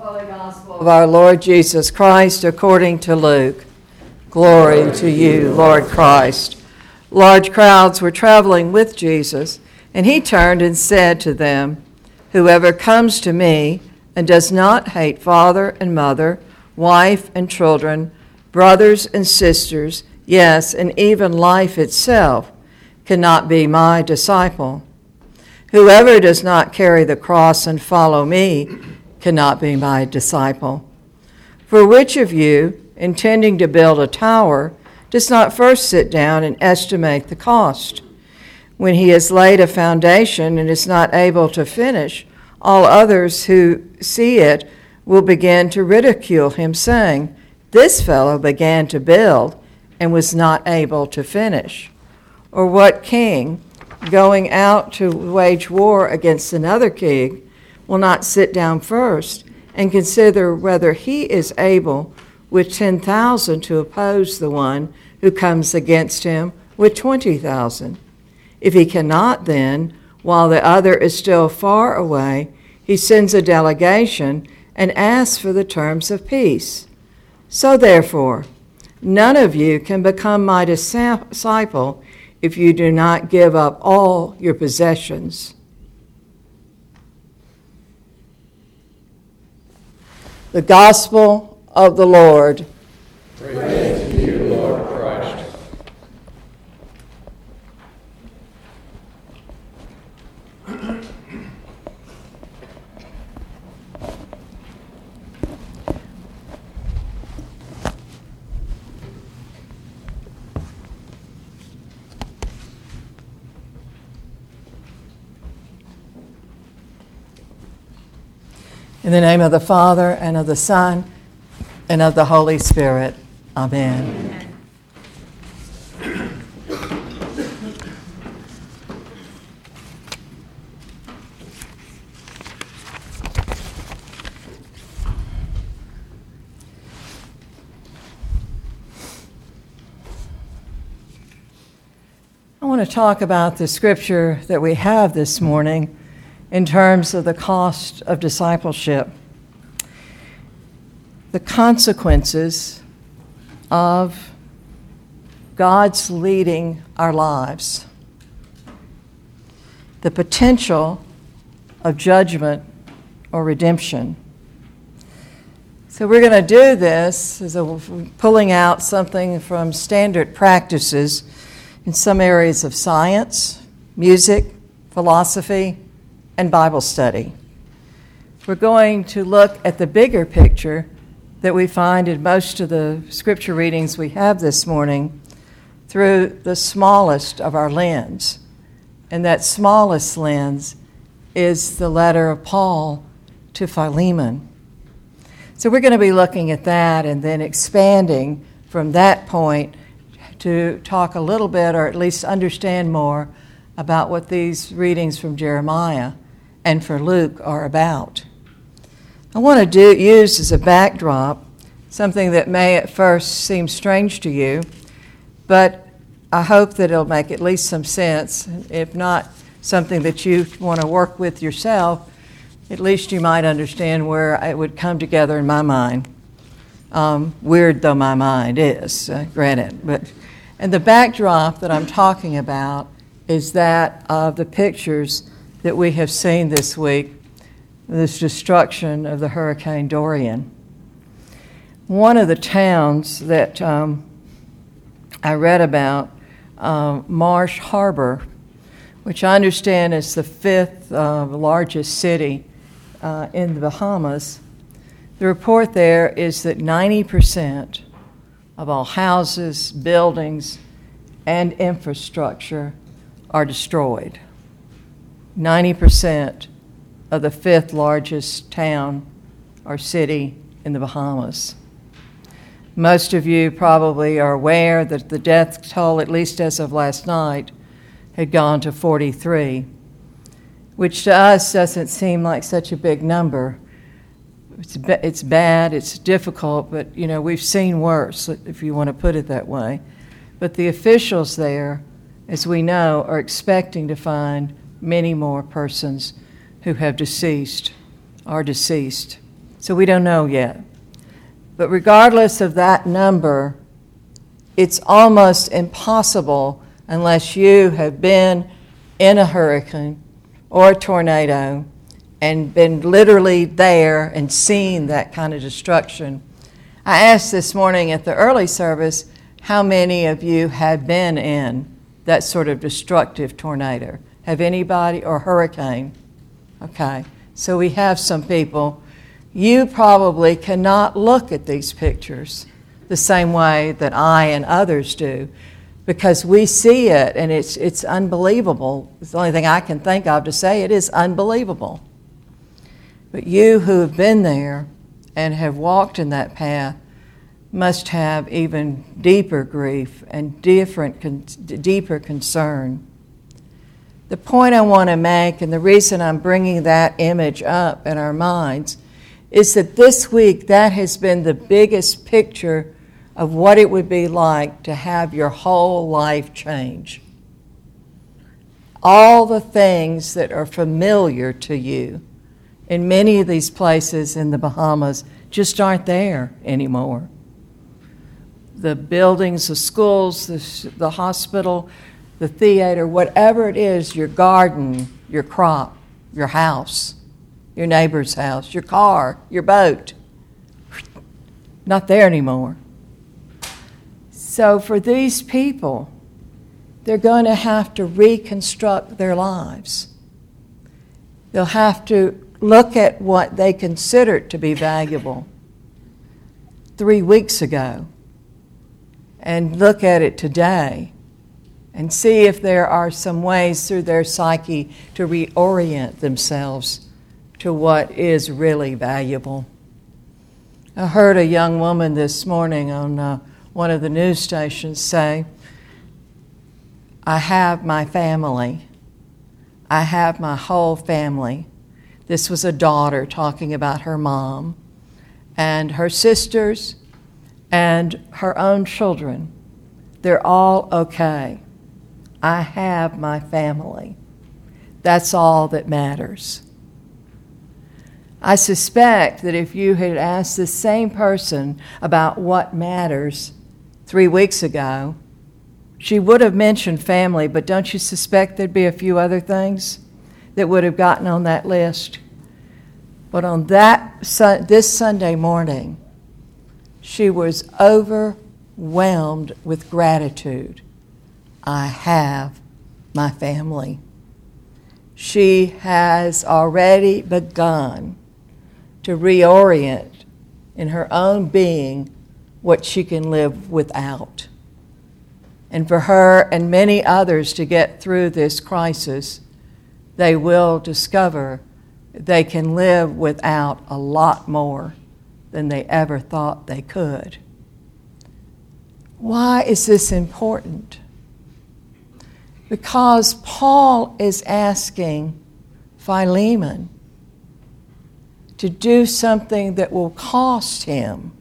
Gospel of our Lord Jesus Christ according to Luke. Glory to you, Lord Christ. Large crowds were traveling with Jesus, and he turned and said to them, Whoever comes to me and does not hate father and mother, wife and children, brothers and sisters, yes, and even life itself, cannot be my disciple. Whoever does not carry the cross and follow me cannot be my disciple. For which of you, intending to build a tower, does not first sit down and estimate the cost? When he has laid a foundation and is not able to finish, all others who see it will begin to ridicule him, saying, This fellow began to build and was not able to finish. Or what king, going out to wage war against another king, will not sit down first and consider whether he is able with 10,000 to oppose the one who comes against him with 20,000? If he cannot, then, while the other is still far away, he sends a delegation and asks for the terms of peace. So, therefore, none of you can become my disciple if you do not give up all your possessions. The Gospel of the Lord. Praise to you, Lord Christ. In the name of the Father, and of the Son, and of the Holy Spirit. Amen. I want to talk about the scripture that we have this morning in terms of the cost of discipleship, the consequences of God's leading our lives, the potential of judgment or redemption. So, we're going to do this as a, pulling out something from standard practices in some areas of science, music, philosophy, and Bible study. We're going to look at the bigger picture that we find in most of the scripture readings we have this morning through the smallest of our lens. And that smallest lens is the letter of Paul to Philemon. So we're going to be looking at that and then expanding from that point to talk a little bit or at least understand more about what these readings from Jeremiah and for Luke are about. I want to do, use as a backdrop something that may at first seem strange to you, but I hope that it'll make at least some sense. If not something that you want to work with yourself, at least you might understand where it would come together in my mind. Um, weird though my mind is, uh, granted. But, and the backdrop that I'm talking about is that of the pictures that we have seen this week this destruction of the Hurricane Dorian. One of the towns that um, I read about, uh, Marsh Harbor, which I understand is the fifth uh, largest city uh, in the Bahamas, the report there is that 90% of all houses, buildings, and infrastructure are destroyed. 90% of the fifth largest town or city in the Bahamas. Most of you probably are aware that the death toll, at least as of last night, had gone to 43, which to us doesn't seem like such a big number. It's, it's bad, it's difficult, but you know, we've seen worse, if you want to put it that way. But the officials there, as we know, are expecting to find many more persons who have deceased, are deceased. So we don't know yet. But regardless of that number, it's almost impossible unless you have been in a hurricane or a tornado and been literally there and seen that kind of destruction. I asked this morning at the early service how many of you had been in that sort of destructive tornado. Have anybody, or hurricane? Okay, so we have some people. You probably cannot look at these pictures the same way that I and others do because we see it and it's, it's unbelievable. It's the only thing I can think of to say it is unbelievable. But you who have been there and have walked in that path must have even deeper grief and different, deeper concern. The point I want to make, and the reason I'm bringing that image up in our minds, is that this week that has been the biggest picture of what it would be like to have your whole life change. All the things that are familiar to you in many of these places in the Bahamas just aren't there anymore. The buildings, the schools, the, the hospital, the theater, whatever it is, your garden, your crop, your house, your neighbor's house, your car, your boat, not there anymore. So, for these people, they're going to have to reconstruct their lives. They'll have to look at what they considered to be valuable three weeks ago and look at it today and see if there are some ways through their psyche to reorient themselves to what is really valuable. I heard a young woman this morning on uh, one of the news stations say, I have my family. I have my whole family. This was a daughter talking about her mom and her sisters and her own children. They're all okay. I have my family. That's all that matters. I suspect that if you had asked the same person about what matters three weeks ago, she would have mentioned family, but don't you suspect there'd be a few other things? that would have gotten on that list. But on that this Sunday morning, she was overwhelmed with gratitude. I have my family. She has already begun to reorient in her own being what she can live without. And for her and many others to get through this crisis, they will discover they can live without a lot more than they ever thought they could. Why is this important? Because Paul is asking Philemon to do something that will cost him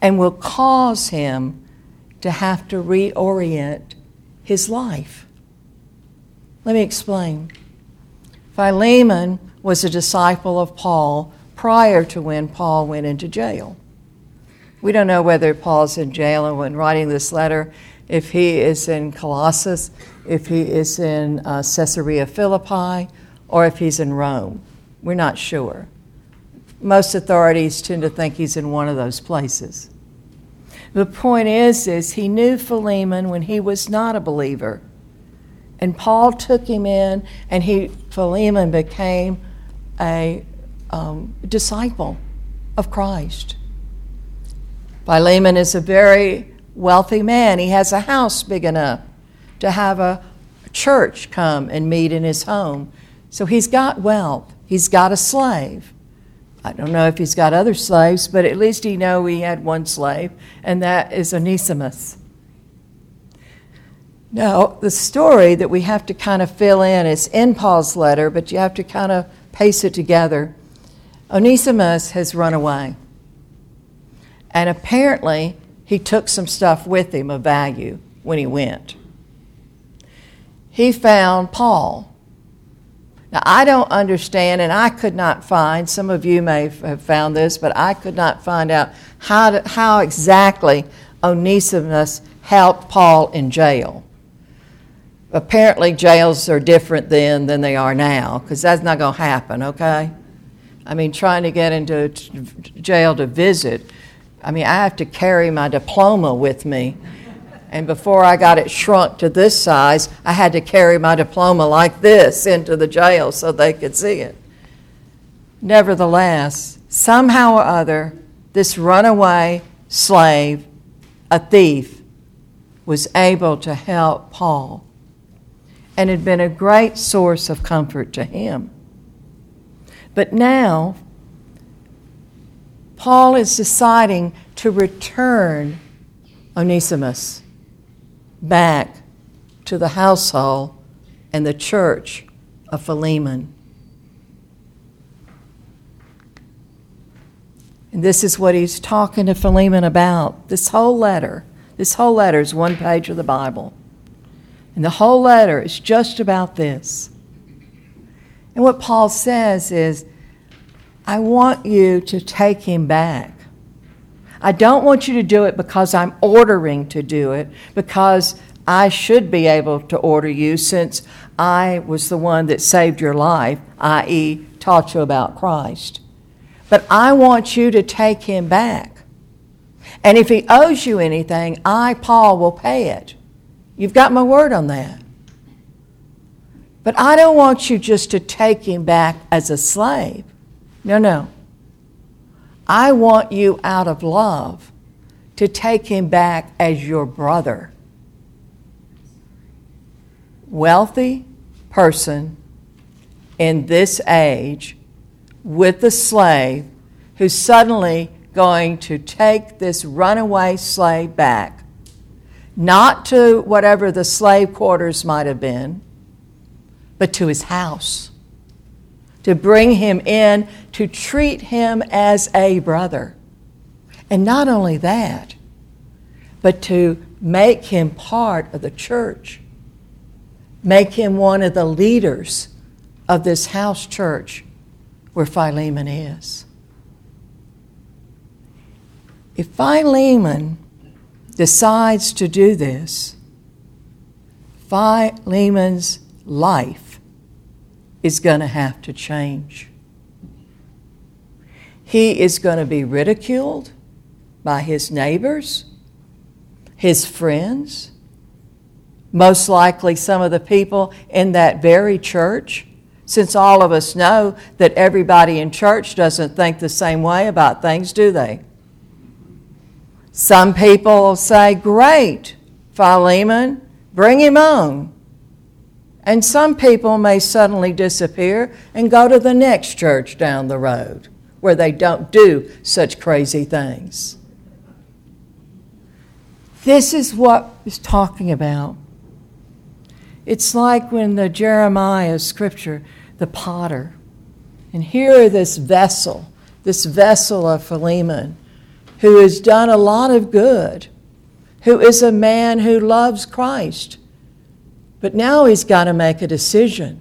and will cause him to have to reorient his life. Let me explain. Philemon was a disciple of Paul prior to when Paul went into jail. We don't know whether Paul's in jail and when writing this letter, if he is in Colossus, if he is in uh, Caesarea Philippi, or if he's in Rome. We're not sure. Most authorities tend to think he's in one of those places. The point is, is he knew Philemon when he was not a believer. And Paul took him in, and he, Philemon became a um, disciple of Christ. Philemon is a very wealthy man. He has a house big enough to have a church come and meet in his home. So he's got wealth. He's got a slave. I don't know if he's got other slaves, but at least he know he had one slave, and that is Onesimus. Now, the story that we have to kind of fill in is in Paul's letter, but you have to kind of pace it together. Onesimus has run away. And apparently, he took some stuff with him of value when he went. He found Paul. Now, I don't understand, and I could not find, some of you may have found this, but I could not find out how, to, how exactly Onesimus helped Paul in jail. Apparently, jails are different then than they are now, because that's not going to happen, okay? I mean, trying to get into jail to visit, I mean, I have to carry my diploma with me and before I got it shrunk to this size, I had to carry my diploma like this into the jail so they could see it. Nevertheless, somehow or other, this runaway slave, a thief, was able to help Paul and had been a great source of comfort to him. But now, Paul is deciding to return Onesimus back to the household and the church of Philemon. And this is what he's talking to Philemon about. This whole letter, this whole letter is one page of the Bible. And the whole letter is just about this. And what Paul says is, I want you to take him back. I don't want you to do it because I'm ordering to do it, because I should be able to order you since I was the one that saved your life, i.e., taught you about Christ. But I want you to take him back. And if he owes you anything, I, Paul, will pay it. You've got my word on that. But I don't want you just to take him back as a slave. No, no. I want you out of love to take him back as your brother. Wealthy person in this age with a slave who's suddenly going to take this runaway slave back, not to whatever the slave quarters might have been, but to his house to bring him in, to treat him as a brother. And not only that, but to make him part of the church, make him one of the leaders of this house church where Philemon is. If Philemon decides to do this, Philemon's life is going to have to change. He is going to be ridiculed by his neighbors, his friends, most likely some of the people in that very church, since all of us know that everybody in church doesn't think the same way about things, do they? Some people say, Great, Philemon, bring him on. And some people may suddenly disappear and go to the next church down the road where they don't do such crazy things. This is what he's talking about. It's like when the Jeremiah scripture, the potter, and here this vessel, this vessel of Philemon, who has done a lot of good, who is a man who loves Christ but now he's got to make a decision.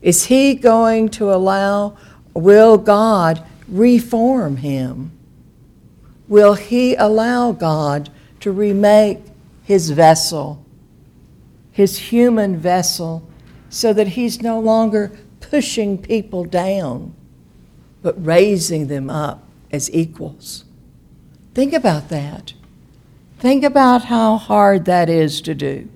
Is he going to allow, will God reform him? Will he allow God to remake his vessel, his human vessel, so that he's no longer pushing people down, but raising them up as equals? Think about that. Think about how hard that is to do.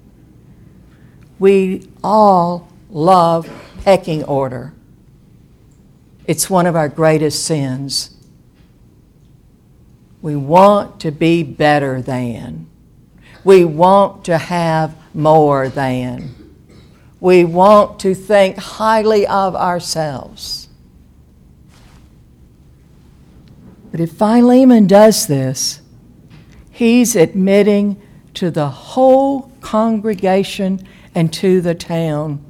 We all love pecking order. It's one of our greatest sins. We want to be better than. We want to have more than. We want to think highly of ourselves. But if Philemon does this, he's admitting to the whole congregation and to the town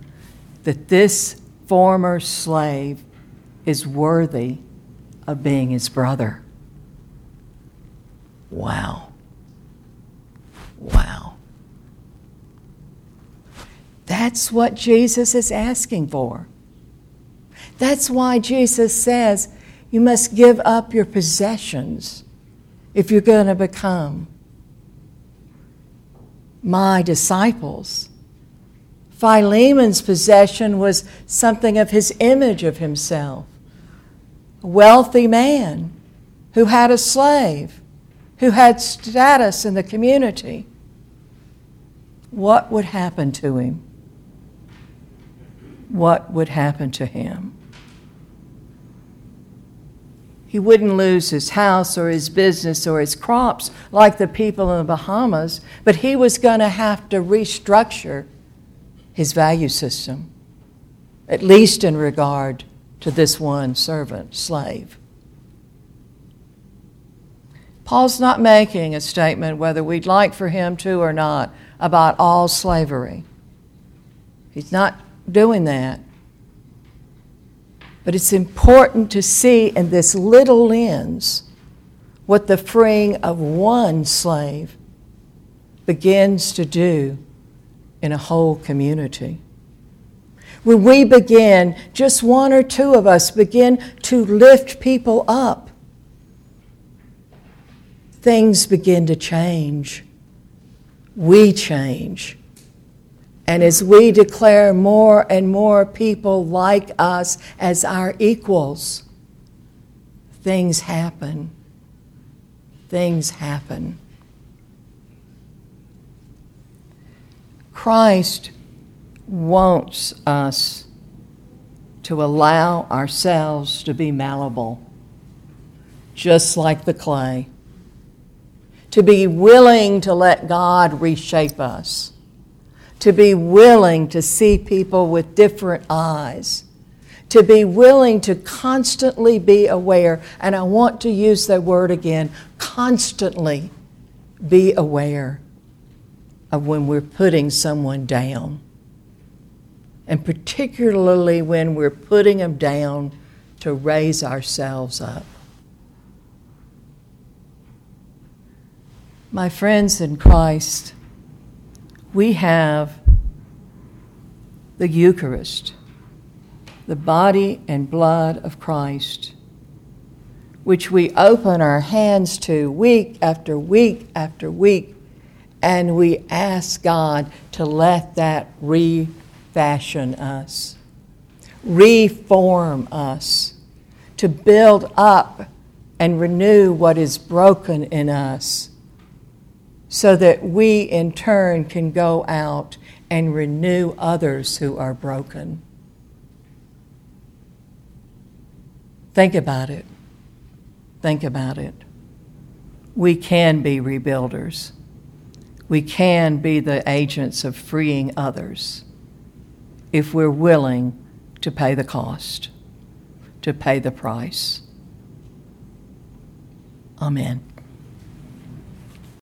that this former slave is worthy of being his brother. Wow. Wow. That's what Jesus is asking for. That's why Jesus says you must give up your possessions if you're going to become my disciples. Philemon's possession was something of his image of himself. A wealthy man who had a slave, who had status in the community. What would happen to him? What would happen to him? He wouldn't lose his house or his business or his crops like the people in the Bahamas, but he was going to have to restructure his value system, at least in regard to this one servant, slave. Paul's not making a statement, whether we'd like for him to or not, about all slavery. He's not doing that. But it's important to see in this little lens what the freeing of one slave begins to do in a whole community. When we begin, just one or two of us begin to lift people up, things begin to change. We change. And as we declare more and more people like us as our equals, things happen. Things happen. Christ wants us to allow ourselves to be malleable, just like the clay, to be willing to let God reshape us, to be willing to see people with different eyes, to be willing to constantly be aware. And I want to use that word again constantly be aware of when we're putting someone down. And particularly when we're putting them down to raise ourselves up. My friends in Christ, we have the Eucharist, the body and blood of Christ, which we open our hands to week after week after week and we ask God to let that refashion us, reform us, to build up and renew what is broken in us, so that we in turn can go out and renew others who are broken. Think about it. Think about it. We can be rebuilders we can be the agents of freeing others if we're willing to pay the cost, to pay the price. Amen.